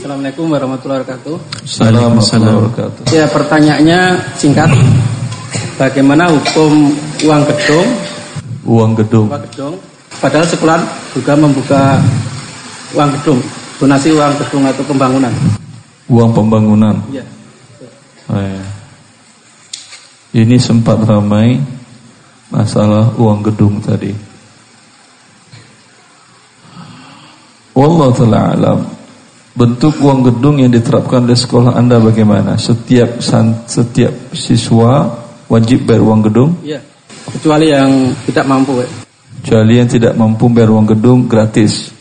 Assalamualaikum warahmatullahi wabarakatuh. Assalamualaikum warahmatullahi wabarakatuh. Ya pertanyaannya singkat. Bagaimana hukum uang gedung? Uang gedung. Uang gedung. Padahal sekolah juga membuka uang gedung, donasi uang gedung atau pembangunan. Uang pembangunan. Iya. Oh, iya. Ini sempat ramai masalah uang gedung tadi. Wallahu taala alam. Bentuk uang gedung yang diterapkan oleh sekolah Anda bagaimana? Setiap san, setiap siswa wajib bayar uang gedung? Iya. Kecuali yang tidak mampu. ya. Kecuali yang tidak mampu bayar uang gedung gratis.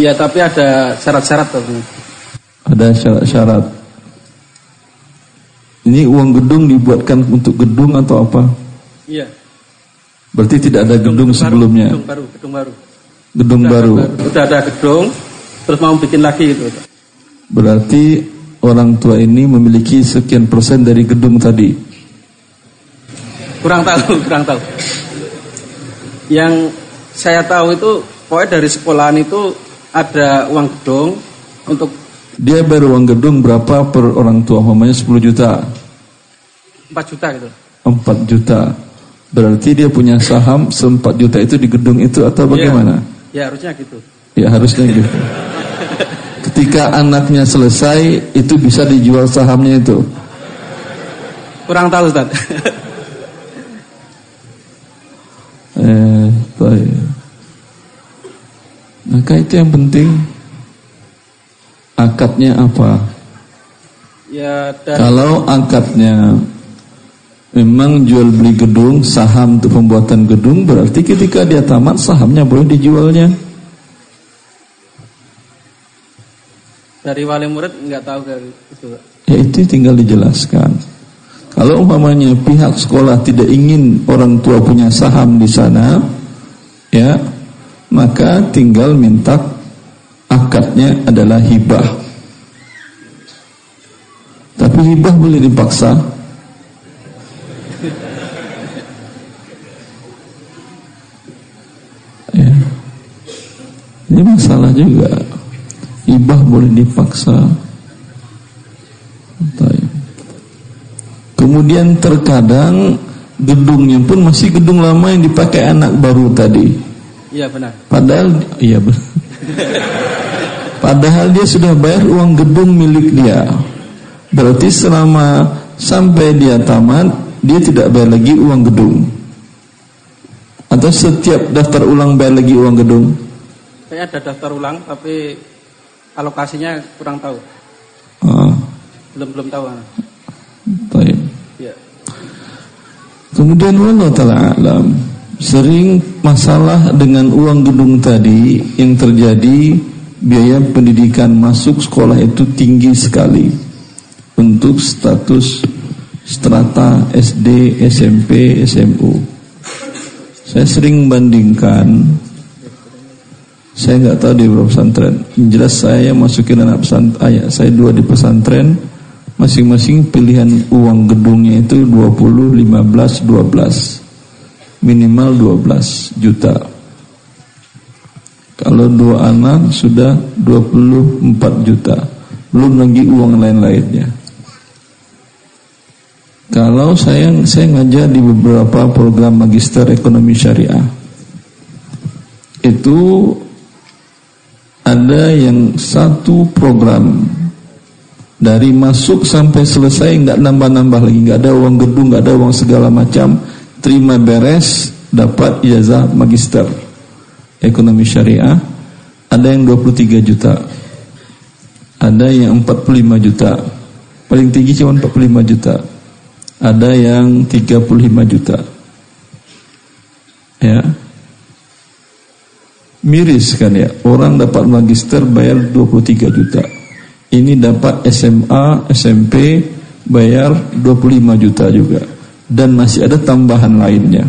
Iya, tapi ada syarat-syarat tuh. Ada syarat-syarat. Ini uang gedung dibuatkan untuk gedung atau apa? Iya. Berarti tidak ada gedung, baru, sebelumnya. Gedung baru, gedung baru. Gedung Sudah baru. Sudah ada gedung, terus mau bikin lagi gitu. Berarti orang tua ini memiliki sekian persen dari gedung tadi. Kurang tahu, kurang tahu. Yang saya tahu itu pokoknya dari sekolahan itu ada uang gedung untuk Dia bayar uang gedung berapa per orang tua? Umpamanya 10 juta, 4 juta gitu. 4 juta. Berarti dia punya saham se-4 juta itu di gedung itu atau bagaimana? Ya harusnya gitu. Ya harusnya gitu. Ketika anaknya selesai itu bisa dijual sahamnya itu. Kurang tahu Ustaz. Eh, baik. Maka itu yang penting akadnya apa? ya dan Kalau akadnya memang jual beli gedung, saham untuk pembuatan gedung, berarti ketika dia tamat sahamnya boleh dijualnya. Dari wali murid nggak tahu dari itu. Ya itu tinggal dijelaskan. Kalau umpamanya pihak sekolah tidak ingin orang tua punya saham di sana, ya, maka tinggal minta akadnya adalah hibah. Tapi hibah boleh dipaksa. Ya. Ini masalah juga. Boleh dipaksa. Kemudian terkadang gedungnya pun masih gedung lama yang dipakai anak baru tadi. Iya benar. Padahal iya benar. Padahal dia sudah bayar uang gedung milik dia. Berarti selama sampai dia tamat, dia tidak bayar lagi uang gedung. Atau setiap daftar ulang bayar lagi uang gedung. Kayaknya ada daftar ulang tapi alokasinya kurang tahu. Ah, Belum belum tahu. baik. Ya. Kemudian Allah taala alam sering masalah dengan uang gedung tadi yang terjadi biaya pendidikan masuk sekolah itu tinggi sekali untuk status strata SD, SMP, SMU. Saya sering bandingkan saya nggak tahu di beberapa pesantren. Jelas saya masukin anak pesantren, ayah saya dua di pesantren, masing-masing pilihan uang gedungnya itu 20, 15, 12. Minimal 12 juta. Kalau dua anak sudah 24 juta. Belum lagi uang lain-lainnya. Kalau saya saya ngajar di beberapa program magister ekonomi syariah. Itu ada yang satu program. Dari masuk sampai selesai nggak nambah-nambah lagi. Nggak ada uang gedung nggak ada uang segala macam. Terima beres dapat ijazah magister. Ekonomi syariah ada yang 23 juta. Ada yang 45 juta. Paling tinggi cuma 45 juta. Ada yang 35 juta. Ya miris kan ya? Orang dapat magister bayar 23 juta. Ini dapat SMA SMP bayar 25 juta juga. Dan masih ada tambahan lainnya.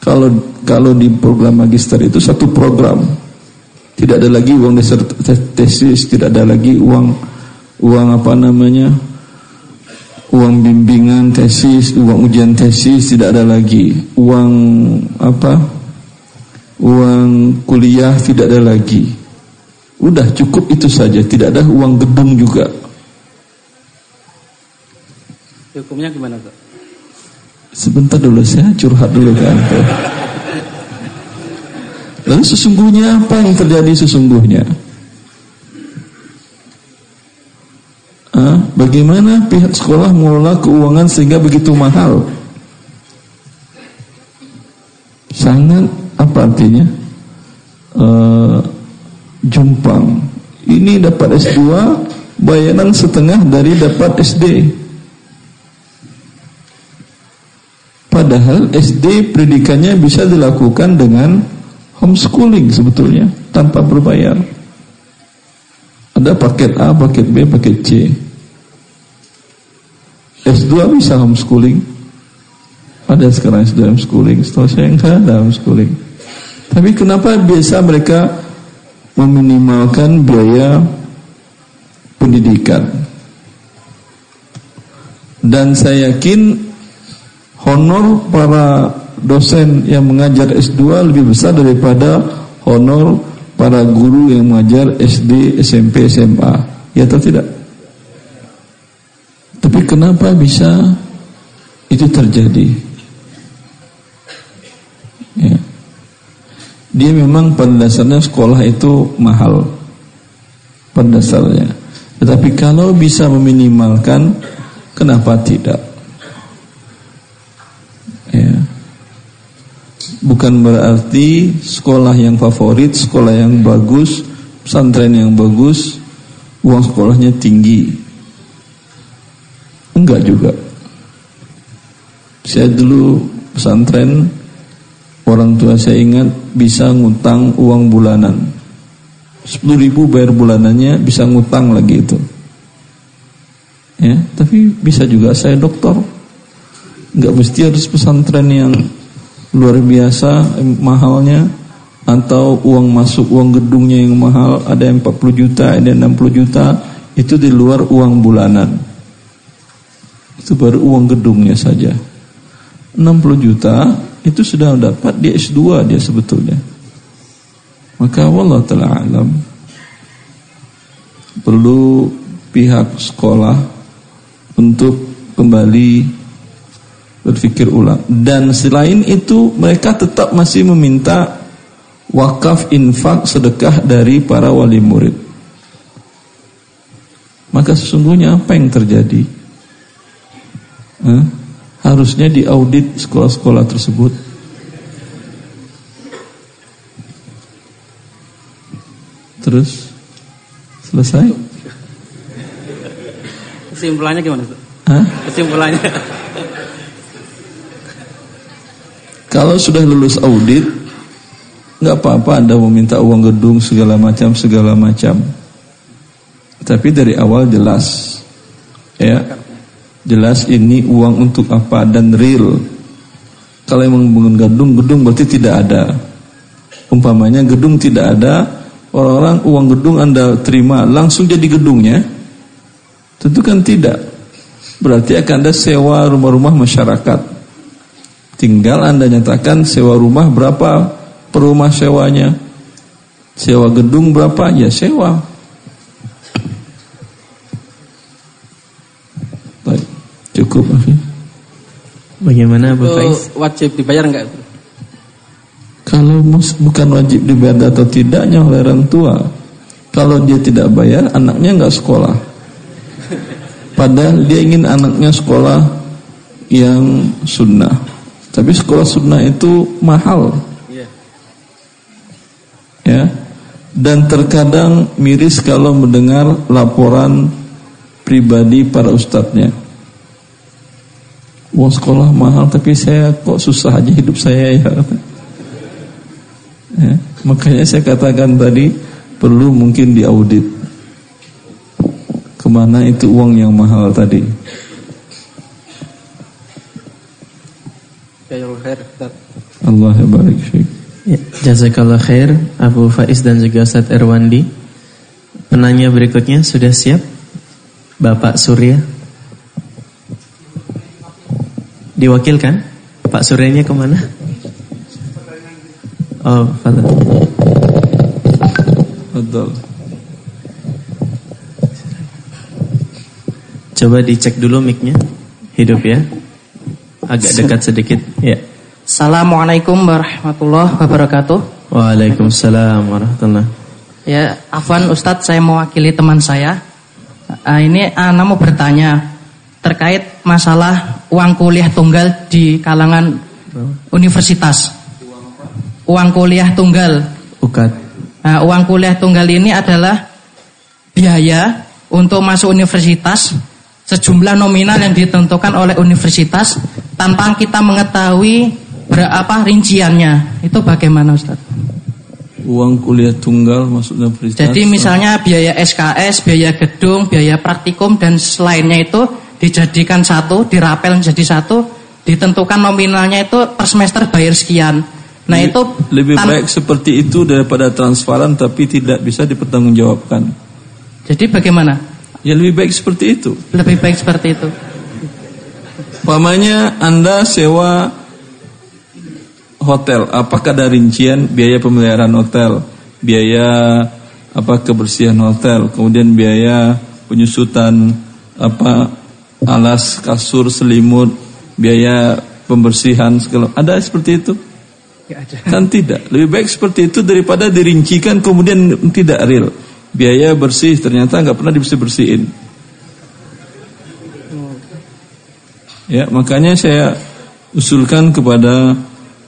Kalau kalau di program magister itu satu program. Tidak ada lagi uang tesis tidak ada lagi uang uang apa namanya? Uang bimbingan tesis uang ujian tesis tidak ada lagi. Uang apa uang kuliah tidak ada lagi Udah cukup itu saja, tidak ada uang gedung juga. Hukumnya gimana, Pak? Sebentar dulu saya curhat dulu kan. Lalu sesungguhnya apa yang terjadi sesungguhnya? bagaimana pihak sekolah mengelola keuangan sehingga begitu mahal? Sangat apa artinya? Uh, jumpang. Ini dapat S2 bayaran setengah dari dapat SD. Padahal SD pendidikannya bisa dilakukan dengan homeschooling sebetulnya tanpa berbayar. Ada paket A, paket B, paket C. S2 bisa homeschooling. Ada sekarang S2 homeschooling. Setelah saya enggak ada homeschooling. Tapi kenapa biasa mereka meminimalkan biaya pendidikan? Dan saya yakin honor para dosen yang mengajar S2 lebih besar daripada honor para guru yang mengajar SD, SMP, SMA. Ya atau tidak? Tapi kenapa bisa itu terjadi? Dia memang pada dasarnya sekolah itu mahal pada dasarnya. Tetapi kalau bisa meminimalkan, kenapa tidak? Ya bukan berarti sekolah yang favorit, sekolah yang bagus, pesantren yang bagus, uang sekolahnya tinggi. Enggak juga. Saya dulu pesantren, orang tua saya ingat bisa ngutang uang bulanan. 10 ribu bayar bulanannya bisa ngutang lagi itu. Ya, tapi bisa juga saya dokter. Enggak mesti harus pesantren yang luar biasa mahalnya atau uang masuk uang gedungnya yang mahal ada yang 40 juta ada yang 60 juta itu di luar uang bulanan itu baru uang gedungnya saja 60 juta itu sudah dapat di S2 dia sebetulnya maka Allah telah alam perlu pihak sekolah untuk kembali berpikir ulang. Dan selain itu mereka tetap masih meminta wakaf infak sedekah dari para wali murid. Maka sesungguhnya apa yang terjadi? Eh, harusnya diaudit sekolah-sekolah tersebut. Terus selesai? Kesimpulannya gimana? Hah? Kesimpulannya. Kalau sudah lulus audit, nggak apa-apa Anda meminta uang gedung segala macam segala macam. Tapi dari awal jelas, ya, jelas ini uang untuk apa dan real. Kalau memang bangun gedung, gedung berarti tidak ada. Umpamanya gedung tidak ada, orang-orang uang gedung Anda terima langsung jadi gedungnya. Tentu kan tidak. Berarti akan ada sewa rumah-rumah masyarakat. Tinggal Anda nyatakan sewa rumah berapa per rumah sewanya. Sewa gedung berapa? Ya sewa. Bagaimana Bu Faiz? Wajib dibayar enggak? Kalau bukan wajib dibayar atau tidaknya oleh orang tua. Kalau dia tidak bayar, anaknya enggak sekolah. Padahal dia ingin anaknya sekolah yang sunnah. Tapi sekolah sunnah itu mahal. Iya. Ya. Dan terkadang miris kalau mendengar laporan pribadi para ustadznya. Wah sekolah mahal tapi saya kok susah aja hidup saya ya. ya. Makanya saya katakan tadi perlu mungkin diaudit ke mana itu uang yang mahal tadi. khair Allah barik fiik. Ya, jazakallah khair Abu Faiz dan juga Ustaz Erwandi. Penanya berikutnya sudah siap? Bapak Surya. Diwakilkan? Pak Suryanya ke mana? Oh, Fadal. Fadal. Coba dicek dulu micnya Hidup ya. Agak dekat sedikit. Ya. Assalamualaikum warahmatullahi wabarakatuh. Waalaikumsalam warahmatullahi Ya, Afwan Ustadz, saya mewakili teman saya. Uh, ini Ana mau bertanya terkait masalah uang kuliah tunggal di kalangan universitas Uang kuliah tunggal Nah, uang kuliah tunggal ini adalah biaya untuk masuk universitas sejumlah nominal yang ditentukan oleh universitas tanpa kita mengetahui berapa rinciannya. Itu bagaimana Ustaz? Uang kuliah tunggal masuk universitas. Jadi misalnya biaya SKS, biaya gedung, biaya praktikum dan selainnya itu dijadikan satu, dirapel menjadi satu, ditentukan nominalnya itu per semester bayar sekian. Nah lebih, itu lebih baik seperti itu daripada transparan tapi tidak bisa dipertanggungjawabkan. Jadi bagaimana? Ya lebih baik seperti itu. Lebih baik seperti itu. Pamannya Anda sewa hotel, apakah ada rincian biaya pemeliharaan hotel, biaya apa kebersihan hotel, kemudian biaya penyusutan apa alas, kasur, selimut, biaya pembersihan segala. Ada seperti itu? Kan tidak. Lebih baik seperti itu daripada dirincikan kemudian tidak real. Biaya bersih ternyata nggak pernah dibersih bersihin. Ya makanya saya usulkan kepada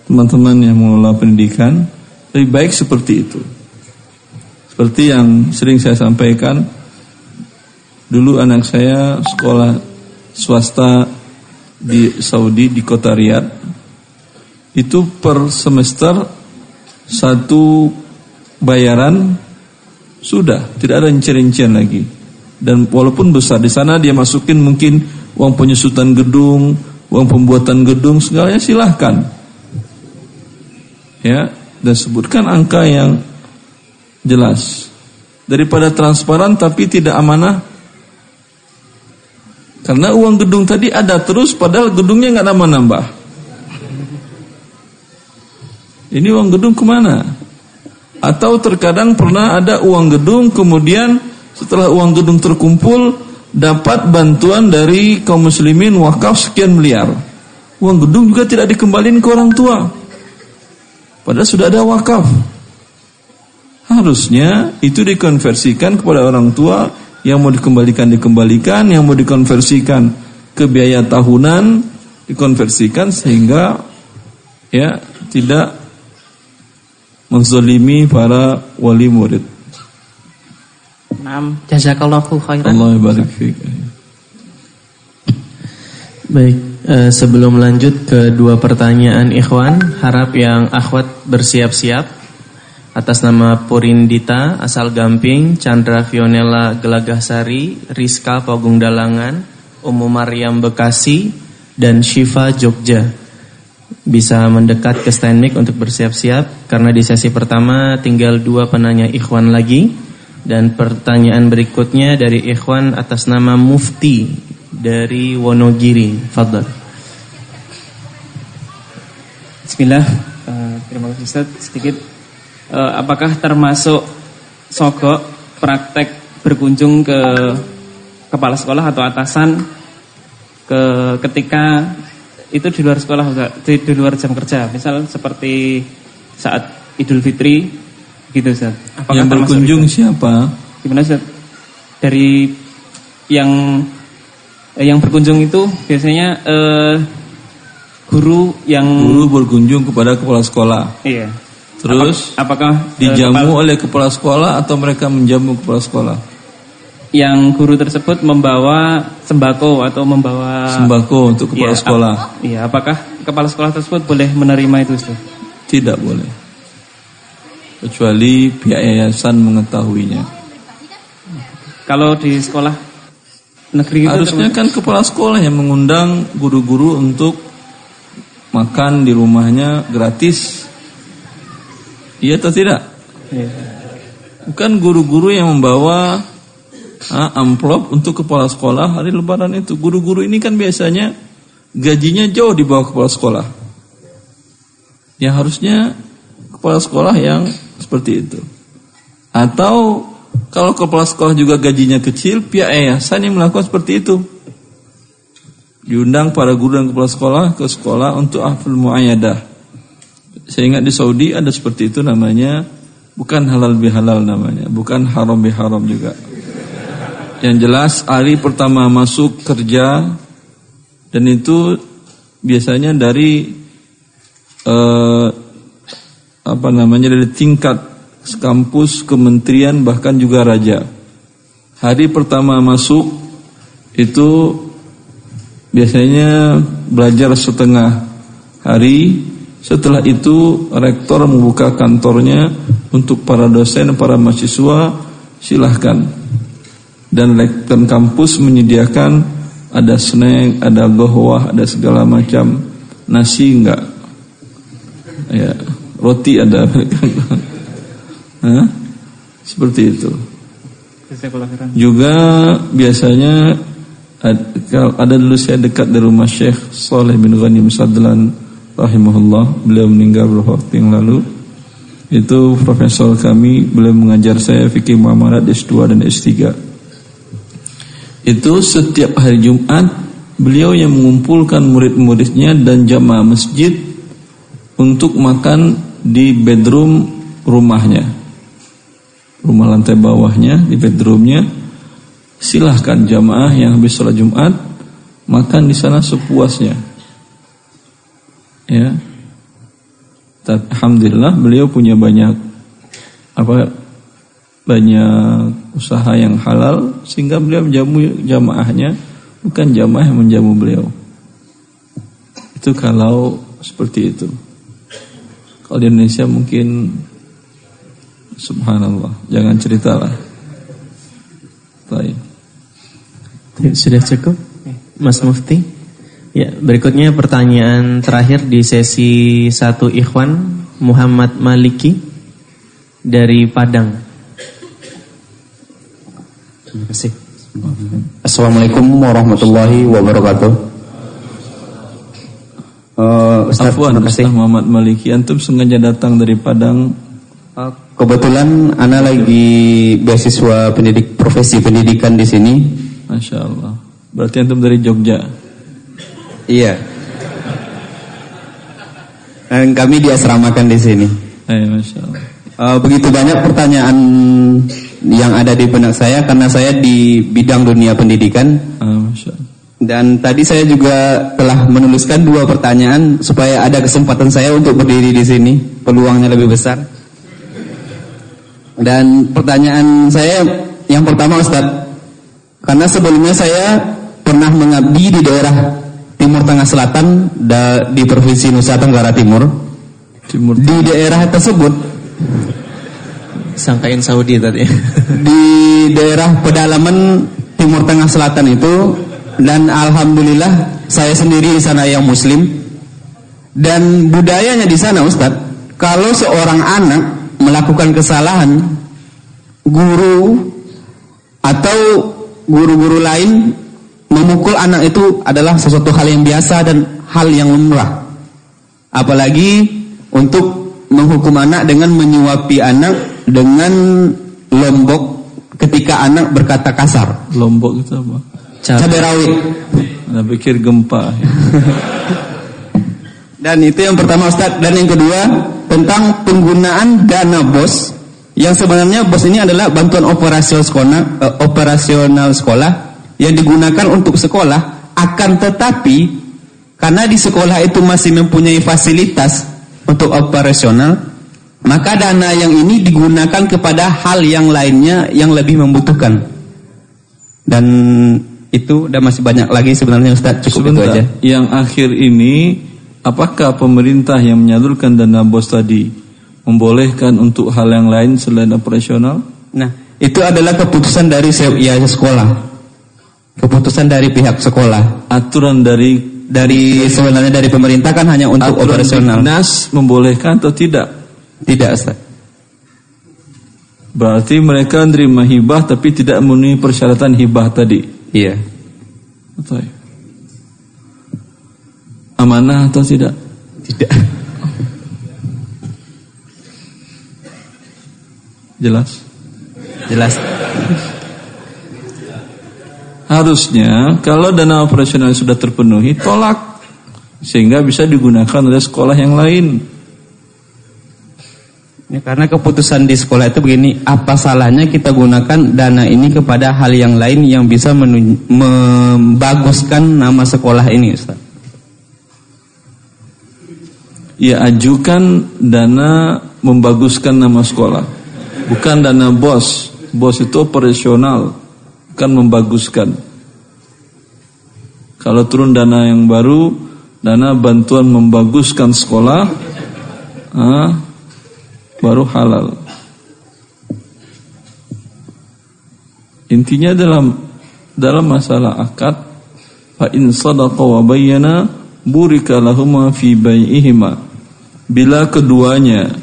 teman-teman yang mengelola pendidikan lebih baik seperti itu. Seperti yang sering saya sampaikan, dulu anak saya sekolah swasta di Saudi di kota Riyadh itu per semester satu bayaran sudah tidak ada rincian-rincian lagi. Dan walaupun besar di sana dia masukin mungkin uang penyusutan gedung uang pembuatan gedung segalanya silahkan. Ya dan sebutkan angka yang jelas. Daripada transparan tapi tidak amanah karena uang gedung tadi ada terus padahal gedungnya nggak nambah-nambah ini uang gedung ke mana? Atau terkadang pernah ada uang gedung kemudian setelah uang gedung terkumpul dapat bantuan dari kaum muslimin wakaf sekian miliar. Uang gedung juga tidak dikembalikan ke orang tua. Padahal sudah ada wakaf. Harusnya itu dikonversikan kepada orang tua yang mau dikembalikan dikembalikan, yang mau dikonversikan ke biaya tahunan dikonversikan sehingga ya tidak menzalimi para wali murid. Naam, jazakallahu khairan. Allah barik fiik. Baik, eh, sebelum lanjut ke dua pertanyaan ikhwan, harap yang akhwat bersiap-siap atas nama Purindita asal Gamping, Chandra Fionella Gelagasari, Rizka Pogung Dalangan, Umu Maryam Bekasi, dan Shiva Jogja bisa mendekat ke stand mic untuk bersiap-siap karena di sesi pertama tinggal dua penanya ikhwan lagi dan pertanyaan berikutnya dari ikhwan atas nama Mufti dari Wonogiri. Fadl. Bismillah. Uh, terima kasih Ustaz. Sedikit uh, apakah termasuk sogok praktek berkunjung ke kepala sekolah atau atasan ke ketika itu di luar sekolah enggak di, di luar jam kerja? Misal seperti saat Idul Fitri gitu Ustaz. Apakah yang berkunjung itu? siapa? Gimana Ustaz? Dari yang eh, yang berkunjung itu biasanya eh, guru yang guru berkunjung kepada kepala sekolah. Iya terus apakah dijamu oleh kepala sekolah atau mereka menjamu kepala sekolah yang guru tersebut membawa sembako atau membawa sembako untuk kepala ya, sekolah. Iya, apakah kepala sekolah tersebut boleh menerima itu, Ustaz? Tidak boleh. Kecuali pihak yayasan mengetahuinya. Kalau di sekolah negeri itu harusnya kan kepala sekolah yang mengundang guru-guru untuk makan di rumahnya gratis. Iya atau tidak? Iya. Bukan guru-guru yang membawa ah, amplop untuk kepala sekolah hari lebaran itu. Guru-guru ini kan biasanya gajinya jauh di bawah kepala sekolah. Ya harusnya kepala sekolah yang seperti itu. Atau kalau kepala sekolah juga gajinya kecil, pihak yayasan yang melakukan seperti itu. Diundang para guru dan kepala sekolah ke sekolah untuk hafal muayyadah. Saya ingat di Saudi ada seperti itu namanya bukan halal bihalal namanya, bukan haram biharam juga. Yang jelas hari pertama masuk kerja dan itu biasanya dari eh, apa namanya dari tingkat kampus, kementerian bahkan juga raja. Hari pertama masuk itu biasanya belajar setengah hari. Setelah itu rektor membuka kantornya untuk para dosen, para mahasiswa silahkan. Dan rektor kampus menyediakan ada snack, ada gohwah, ada segala macam nasi enggak, ya roti ada, Hah? seperti itu. Juga biasanya ada dulu saya dekat dari rumah Syekh Saleh bin Ghani Musadlan rahimahullah. Beliau meninggal beberapa waktu yang lalu. Itu profesor kami, beliau mengajar saya fikih muamalat S2 dan S3. Itu setiap hari Jumat beliau yang mengumpulkan murid-muridnya dan jamaah masjid untuk makan di bedroom rumahnya rumah lantai bawahnya di bedroomnya silahkan jamaah yang habis sholat Jumat makan di sana sepuasnya ya alhamdulillah beliau punya banyak apa banyak usaha yang halal sehingga beliau menjamu jamaahnya bukan jamaah yang menjamu beliau itu kalau seperti itu kalau di Indonesia mungkin Subhanallah, jangan ceritalah. Baik. Sudah cukup, Mas Mufti. Ya, berikutnya pertanyaan terakhir di sesi satu Ikhwan Muhammad Maliki dari Padang. Terima kasih. Assalamualaikum warahmatullahi wabarakatuh. Uh, Ustaz, Afwan, terima kasih. Muhammad Maliki, antum sengaja datang dari Padang Uh, kebetulan Ana lagi beasiswa pendidik profesi pendidikan di sini. Masya Allah. Berarti antum dari Jogja. Iya. Dan kami diasramakan di sini. Eh, Masya Allah. Uh, begitu banyak pertanyaan yang ada di benak saya karena saya di bidang dunia pendidikan. Uh, Masya Allah. Dan tadi saya juga telah menuliskan dua pertanyaan supaya ada kesempatan saya untuk berdiri di sini, peluangnya lebih besar. Dan pertanyaan saya yang pertama Ustadz, karena sebelumnya saya pernah mengabdi di daerah Timur Tengah Selatan di Provinsi Nusa Tenggara Timur. Timur. Di daerah tersebut sangkain Saudi tadi. di daerah pedalaman Timur Tengah Selatan itu dan alhamdulillah saya sendiri di sana yang muslim dan budayanya di sana Ustadz kalau seorang anak melakukan kesalahan, guru atau guru-guru lain memukul anak itu adalah sesuatu hal yang biasa dan hal yang lumrah. Apalagi untuk menghukum anak dengan menyuapi anak dengan lombok ketika anak berkata kasar. Lombok itu apa? Cabai rawit. Anda pikir gempa. dan itu yang pertama Ustaz. Dan yang kedua, tentang penggunaan dana bos yang sebenarnya bos ini adalah bantuan operasional sekolah, uh, operasional sekolah yang digunakan untuk sekolah akan tetapi karena di sekolah itu masih mempunyai fasilitas untuk operasional maka dana yang ini digunakan kepada hal yang lainnya yang lebih membutuhkan dan itu dan masih banyak lagi sebenarnya Ustaz cukup Sebentar, itu aja yang akhir ini Apakah pemerintah yang menyalurkan dana bos tadi membolehkan untuk hal yang lain selain operasional? Nah, itu adalah keputusan dari ya, sekolah. Keputusan dari pihak sekolah. Aturan dari dari sebenarnya dari pemerintah kan hanya untuk aturan operasional. Dinas membolehkan atau tidak? Tidak, Ustaz. Berarti mereka menerima hibah tapi tidak memenuhi persyaratan hibah tadi. Iya. Betul amanah atau tidak? Tidak. Jelas? Jelas. Harusnya kalau dana operasional sudah terpenuhi, tolak sehingga bisa digunakan oleh sekolah yang lain. Ya, karena keputusan di sekolah itu begini, apa salahnya kita gunakan dana ini kepada hal yang lain yang bisa membaguskan nama sekolah ini, Ustaz? Ya ajukan dana membaguskan nama sekolah, bukan dana bos. Bos itu operasional, bukan membaguskan. Kalau turun dana yang baru, dana bantuan membaguskan sekolah, ah, baru halal. Intinya dalam dalam masalah akad fa in sadaqa wa bayyana burika fi bai'ihima. Bila keduanya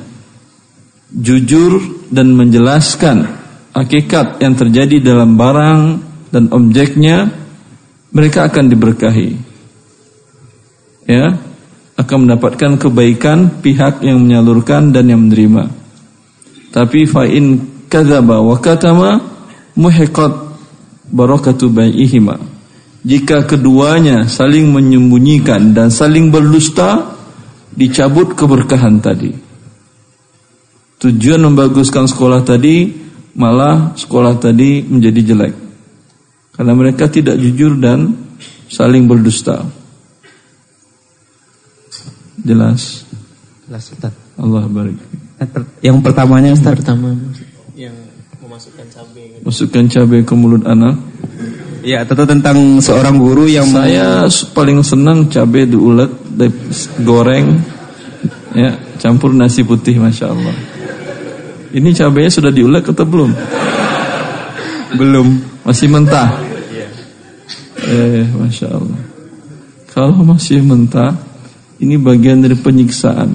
jujur dan menjelaskan hakikat yang terjadi dalam barang dan objeknya, mereka akan diberkahi. Ya, akan mendapatkan kebaikan pihak yang menyalurkan dan yang menerima. Tapi fa'in kadzaba wa katama muhiqat barakatu bai'ihima. Jika keduanya saling menyembunyikan dan saling berdusta, dicabut keberkahan tadi. Tujuan membaguskan sekolah tadi malah sekolah tadi menjadi jelek. Karena mereka tidak jujur dan saling berdusta. Jelas. Jelas, Ustaz. Allah barik. Yang pertamanya Ustaz. Pertama yang memasukkan cabai. Masukkan cabai ke mulut anak. Ya, tentu tentang seorang guru yang Saya paling senang cabai diulek, goreng, ya campur nasi putih, masya Allah. Ini cabainya sudah diulek atau belum? belum Masih mentah. Eh, masya Allah. Kalau masih mentah, ini bagian dari penyiksaan.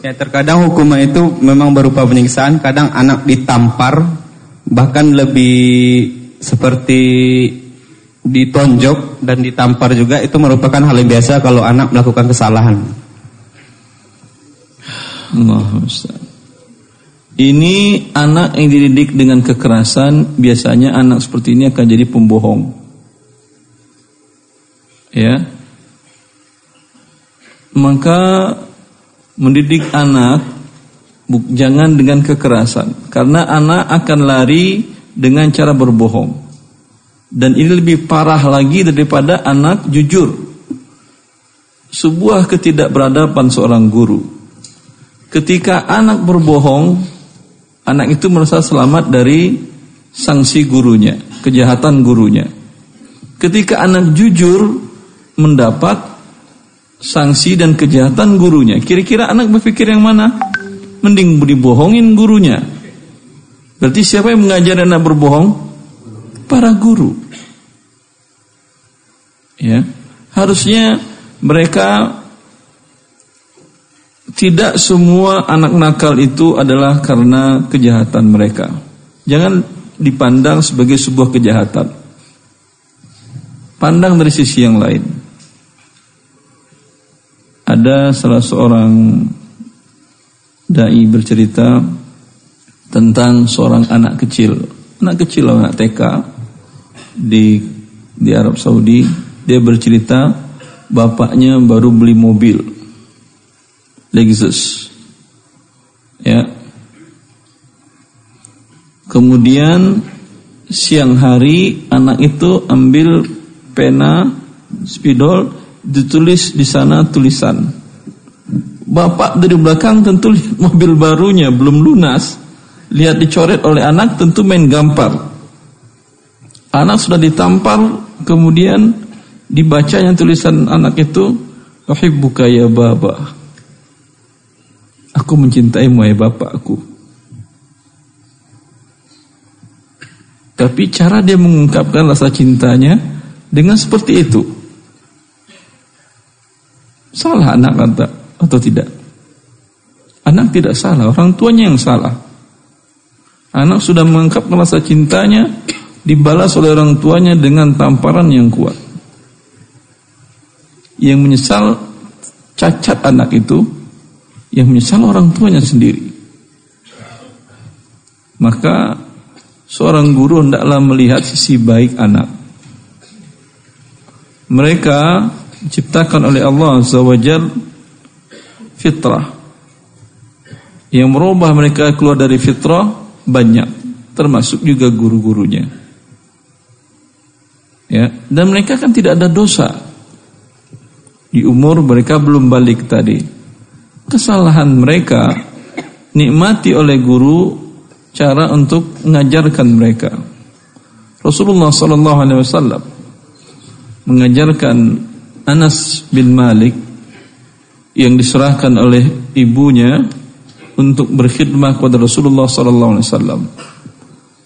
Ya terkadang hukuman itu memang berupa penyiksaan, kadang anak ditampar, bahkan lebih seperti ditonjok dan ditampar juga itu merupakan hal yang biasa kalau anak melakukan kesalahan. Allah Ustaz. Ini anak yang dididik dengan kekerasan, biasanya anak seperti ini akan jadi pembohong. Ya. Maka mendidik anak jangan dengan kekerasan karena anak akan lari dengan cara berbohong. Dan ini lebih parah lagi daripada anak jujur. Sebuah ketidakberadaban seorang guru. Ketika anak berbohong, anak itu merasa selamat dari sanksi gurunya, kejahatan gurunya. Ketika anak jujur mendapat sanksi dan kejahatan gurunya. Kira-kira anak berpikir yang mana? Mending dibohongin gurunya. Berarti siapa yang mengajar anak berbohong? Para guru. Ya. Harusnya mereka tidak semua anak nakal itu adalah karena kejahatan mereka. Jangan dipandang sebagai sebuah kejahatan. Pandang dari sisi yang lain. Ada salah seorang dai bercerita tentang seorang anak kecil, anak kecil anak TK di di Arab Saudi. Dia bercerita bapaknya baru beli mobil Lexus, ya. Kemudian siang hari anak itu ambil pena spidol ditulis di sana tulisan. Bapak dari belakang tentu mobil barunya belum lunas, lihat dicoret oleh anak tentu main gampar. Anak sudah ditampar, kemudian dibacanya tulisan anak itu, "Uhibbuka ya baba." Aku mencintaimu ya bapakku. Tapi cara dia mengungkapkan rasa cintanya dengan seperti itu. Salah anak kata atau tidak? Anak tidak salah, orang tuanya yang salah. Anak sudah mengungkapkan rasa cintanya dibalas oleh orang tuanya dengan tamparan yang kuat. Yang menyesal cacat anak itu yang menyesal orang tuanya sendiri. Maka seorang guru hendaklah melihat sisi baik anak. Mereka diciptakan oleh Allah Azza wa Jal fitrah. Yang merubah mereka keluar dari fitrah banyak, termasuk juga guru-gurunya. Ya, dan mereka kan tidak ada dosa. Di umur mereka belum balik tadi. Kesalahan mereka nikmati oleh guru cara untuk mengajarkan mereka. Rasulullah sallallahu alaihi wasallam mengajarkan Anas bin Malik yang diserahkan oleh ibunya untuk berkhidmah kepada Rasulullah sallallahu alaihi wasallam.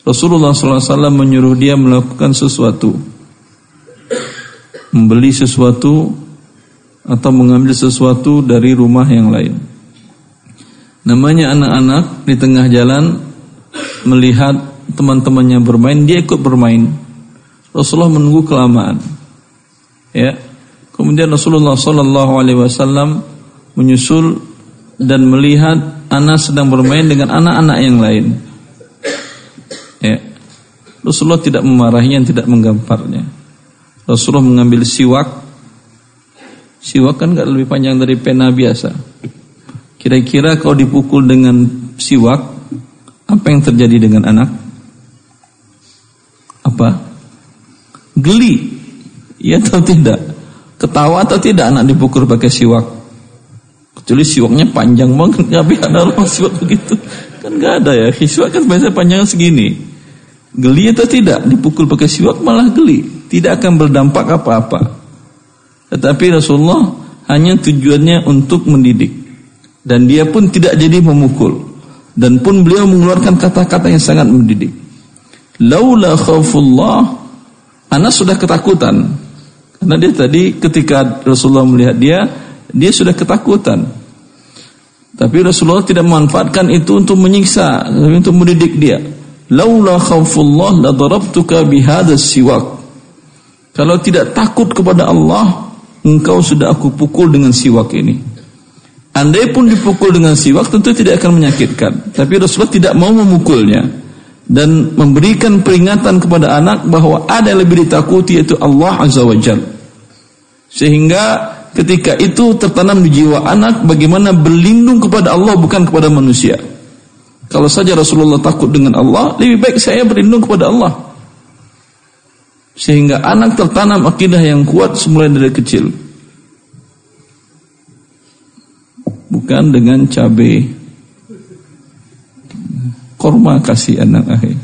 Rasulullah sallallahu alaihi wasallam menyuruh dia melakukan sesuatu. Membeli sesuatu atau mengambil sesuatu dari rumah yang lain. Namanya anak-anak di tengah jalan melihat teman-temannya bermain, dia ikut bermain. Rasulullah menunggu kelamaan. Ya. Kemudian Rasulullah sallallahu alaihi wasallam menyusul dan melihat anak sedang bermain dengan anak-anak yang lain. Ya. Rasulullah tidak memarahinya, tidak menggamparnya. Rasulullah mengambil siwak. Siwak kan gak lebih panjang dari pena biasa. Kira-kira kau dipukul dengan siwak, apa yang terjadi dengan anak? Apa? Geli. Ya atau tidak? Ketawa atau tidak anak dipukul pakai siwak? Kecuali siwaknya panjang banget, nggak ada orang siwak begitu. Kan nggak ada ya. Siwak kan biasanya panjangnya segini. Geli atau tidak? Dipukul pakai siwak malah geli. Tidak akan berdampak apa-apa. Tetapi Rasulullah hanya tujuannya untuk mendidik. Dan dia pun tidak jadi memukul dan pun beliau mengeluarkan kata-kata yang sangat mendidik. Laula khaufullah Anas sudah ketakutan. Karena dia tadi ketika Rasulullah melihat dia, dia sudah ketakutan. Tapi Rasulullah tidak memanfaatkan itu untuk menyiksa, tapi untuk mendidik dia. Laula khaufullah la darabtuka bihadas siwak. Kalau tidak takut kepada Allah, engkau sudah aku pukul dengan siwak ini. Andai pun dipukul dengan siwak tentu tidak akan menyakitkan. Tapi Rasulullah tidak mau memukulnya dan memberikan peringatan kepada anak bahwa ada yang lebih ditakuti yaitu Allah Azza wa Jal. Sehingga ketika itu tertanam di jiwa anak bagaimana berlindung kepada Allah bukan kepada manusia. Kalau saja Rasulullah takut dengan Allah, lebih baik saya berlindung kepada Allah. Sehingga anak tertanam akidah yang kuat semula dari kecil. bukan dengan cabai korma kasih anak akhir.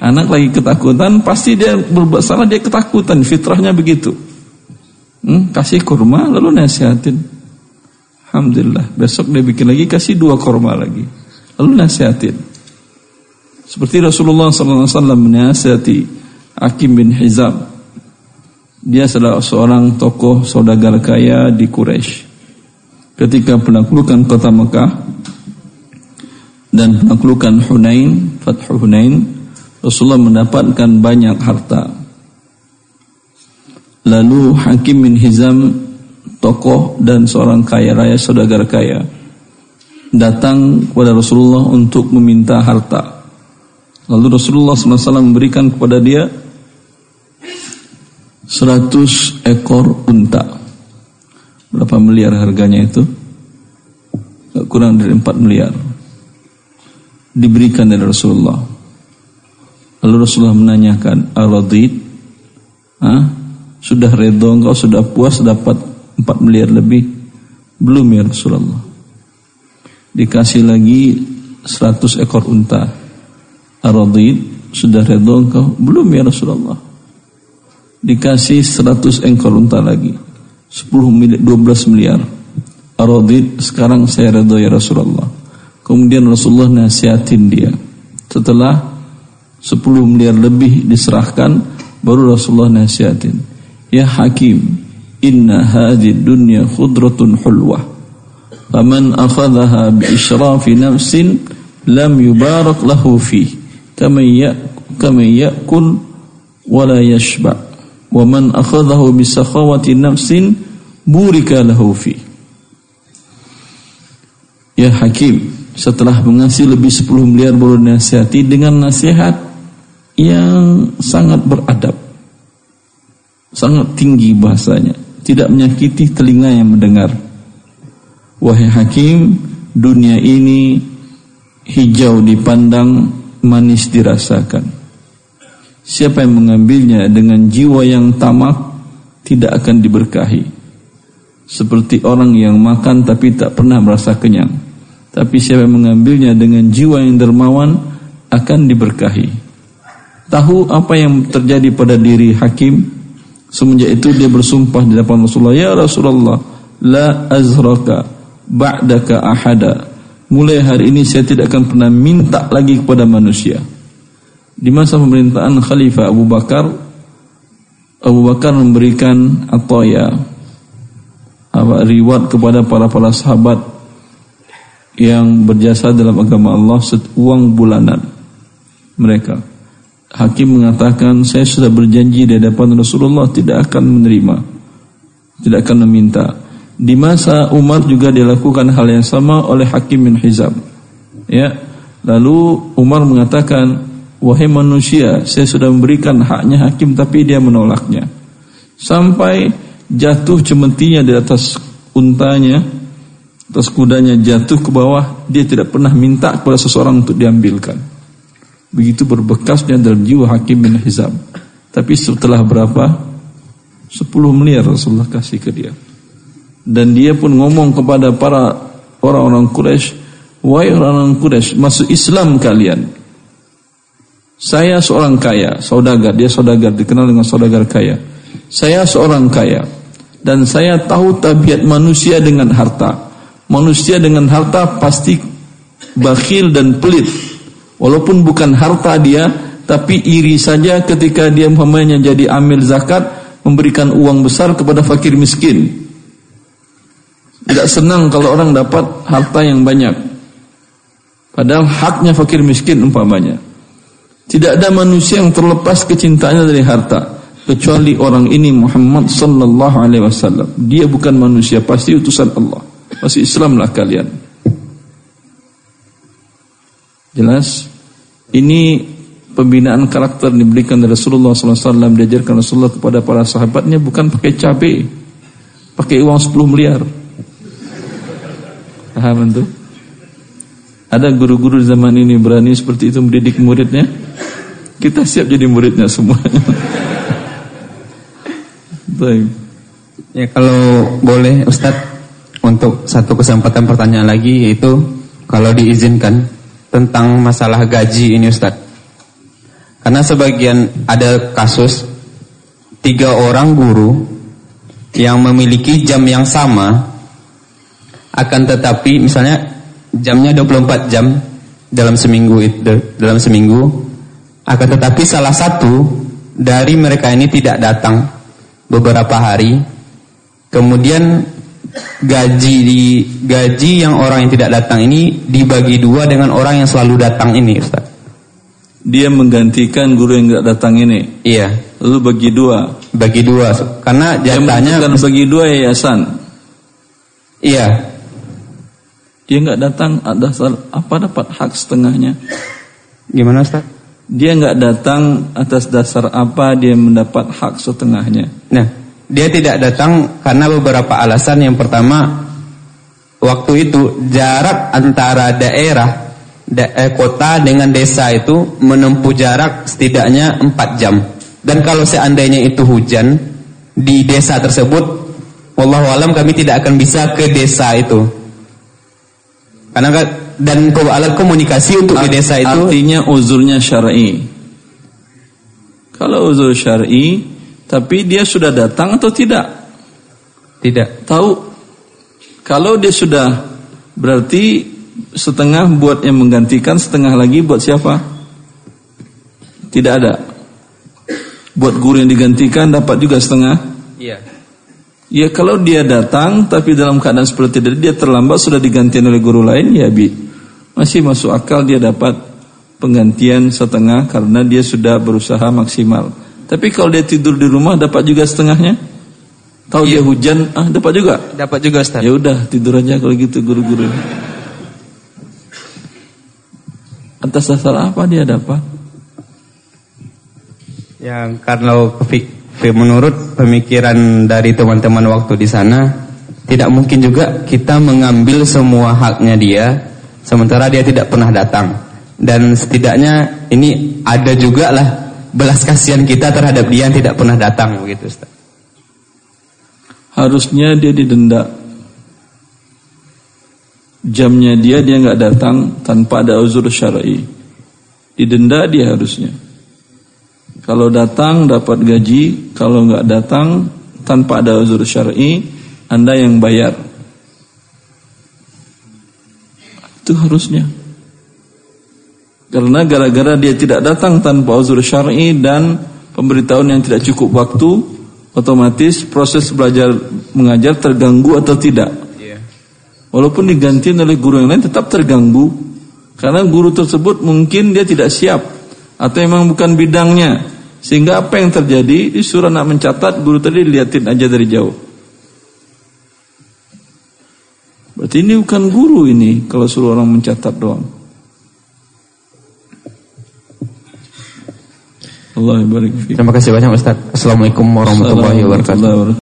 Anak lagi ketakutan pasti dia berbuat salah dia ketakutan. Fitrahnya begitu. Hmm, kasih kurma lalu nasihatin. Alhamdulillah. Besok dia bikin lagi kasih dua korma lagi. Lalu nasihatin seperti Rasulullah SAW menasihati Hakim bin Hizam dia adalah seorang tokoh saudagar kaya di Quraisy. Ketika penaklukan kota Mekah dan penaklukan Hunain, Fathu Hunain, Rasulullah mendapatkan banyak harta. Lalu Hakim bin Hizam, tokoh dan seorang kaya raya saudagar kaya, datang kepada Rasulullah untuk meminta harta. Lalu Rasulullah SAW memberikan kepada dia 100 ekor unta. Berapa miliar harganya itu? kurang dari 4 miliar. Diberikan dari Rasulullah. Lalu Rasulullah menanyakan, "Aradid?" Ah, sudah redho engkau sudah puas dapat 4 miliar lebih? Belum ya Rasulullah. Dikasih lagi 100 ekor unta. Aradid, sudah redho engkau? Belum ya Rasulullah. Dikasih 100 ekor unta lagi. 10 miliar 12 miliar. Aradid sekarang saya redha ya Rasulullah. Kemudian Rasulullah nasihatin dia. Setelah 10 miliar lebih diserahkan baru Rasulullah nasihatin. Ya hakim inna hadhihi dunya khudratun hulwah. Faman akhadhaha bi israfi nafsin lam yubarak lahu fi kama ya yakul wala yashba' wa man akhadhahu bi sakhawati nafsin burika lahu fi ya hakim setelah mengasih lebih 10 miliar baru nasihati dengan nasihat yang sangat beradab. Sangat tinggi bahasanya, tidak menyakiti telinga yang mendengar. Wahai hakim, dunia ini hijau dipandang, manis dirasakan. Siapa yang mengambilnya dengan jiwa yang tamak tidak akan diberkahi. Seperti orang yang makan tapi tak pernah merasa kenyang. Tapi siapa yang mengambilnya dengan jiwa yang dermawan akan diberkahi. Tahu apa yang terjadi pada diri hakim? Semenjak itu dia bersumpah di depan Rasulullah, "Ya Rasulullah, la azraka ba'daka ahada." Mulai hari ini saya tidak akan pernah minta lagi kepada manusia. Di masa pemerintahan Khalifah Abu Bakar Abu Bakar memberikan atoya apa riwayat kepada para para sahabat yang berjasa dalam agama Allah uang bulanan mereka. Hakim mengatakan saya sudah berjanji di hadapan Rasulullah tidak akan menerima, tidak akan meminta. Di masa Umar juga dilakukan hal yang sama oleh Hakim bin Hizam. Ya, lalu Umar mengatakan Wahai manusia, saya sudah memberikan haknya hakim tapi dia menolaknya. Sampai jatuh cemetinya di atas untanya, atas kudanya jatuh ke bawah, dia tidak pernah minta kepada seseorang untuk diambilkan. Begitu berbekasnya dalam jiwa hakim bin Hizam. Tapi setelah berapa? 10 miliar Rasulullah kasih ke dia. Dan dia pun ngomong kepada para orang-orang Quraisy, "Wahai orang-orang Quraisy, masuk Islam kalian." Saya seorang kaya, saudagar, dia saudagar, dikenal dengan saudagar kaya. Saya seorang kaya dan saya tahu tabiat manusia dengan harta. Manusia dengan harta pasti bakhil dan pelit. Walaupun bukan harta dia, tapi iri saja ketika dia umpamanya jadi amil zakat, memberikan uang besar kepada fakir miskin. Tidak senang kalau orang dapat harta yang banyak. Padahal haknya fakir miskin umpamanya. Tidak ada manusia yang terlepas kecintaannya dari harta kecuali orang ini Muhammad sallallahu alaihi wasallam. Dia bukan manusia, pasti utusan Allah. Pasti Islamlah kalian. Jelas? Ini pembinaan karakter diberikan dari Rasulullah SAW diajarkan Rasulullah kepada para sahabatnya bukan pakai cabai, pakai uang 10 miliar. Paham itu? Ada guru-guru zaman ini berani seperti itu mendidik muridnya? Kita siap jadi muridnya semua. Ya kalau boleh Ustadz untuk satu kesempatan pertanyaan lagi yaitu kalau diizinkan tentang masalah gaji ini Ustadz. Karena sebagian ada kasus tiga orang guru yang memiliki jam yang sama akan tetapi misalnya jamnya 24 jam dalam seminggu dalam seminggu akan tetapi salah satu dari mereka ini tidak datang beberapa hari. Kemudian gaji di gaji yang orang yang tidak datang ini dibagi dua dengan orang yang selalu datang ini, Ustaz. Dia menggantikan guru yang tidak datang ini. Iya. Lalu bagi dua. Bagi dua, karena jatahnya kan bagi dua yayasan. Iya. Dia nggak datang, ada apa dapat hak setengahnya? Gimana Ustaz? dia nggak datang atas dasar apa dia mendapat hak setengahnya. Nah, dia tidak datang karena beberapa alasan. Yang pertama, waktu itu jarak antara daerah da eh, kota dengan desa itu menempuh jarak setidaknya 4 jam. Dan kalau seandainya itu hujan di desa tersebut, Allah alam kami tidak akan bisa ke desa itu. Karena dan alat komunikasi untuk di desa itu artinya uzurnya syar'i. Kalau uzur syar'i, tapi dia sudah datang atau tidak? Tidak. Tahu kalau dia sudah berarti setengah buat yang menggantikan, setengah lagi buat siapa? Tidak ada. Buat guru yang digantikan dapat juga setengah? Iya. Ya kalau dia datang tapi dalam keadaan seperti itu dia terlambat sudah diganti oleh guru lain ya bi masih masuk akal dia dapat penggantian setengah karena dia sudah berusaha maksimal. Tapi kalau dia tidur di rumah dapat juga setengahnya? Tahu iya. dia hujan, ah dapat juga? Dapat juga Ustaz. Ya udah tidur aja kalau gitu guru-guru. Atas dasar apa dia dapat? Yang kalau menurut pemikiran dari teman-teman waktu di sana, tidak mungkin juga kita mengambil semua haknya dia, sementara dia tidak pernah datang. Dan setidaknya ini ada juga lah belas kasihan kita terhadap dia yang tidak pernah datang begitu Ustaz. Harusnya dia didenda. Jamnya dia dia nggak datang tanpa ada uzur syar'i. Didenda dia harusnya. Kalau datang dapat gaji, kalau nggak datang tanpa ada uzur syar'i, Anda yang bayar. Itu harusnya. Karena gara-gara dia tidak datang tanpa uzur syar'i dan pemberitahuan yang tidak cukup waktu, otomatis proses belajar mengajar terganggu atau tidak. Iya. Walaupun diganti oleh guru yang lain tetap terganggu karena guru tersebut mungkin dia tidak siap atau memang bukan bidangnya. Sehingga apa yang terjadi disuruh nak mencatat guru tadi liatin aja dari jauh. Berarti ini bukan guru ini kalau suruh orang mencatat doang. Allah Terima kasih banyak Ustaz. Assalamualaikum warahmatullahi wabarakatuh.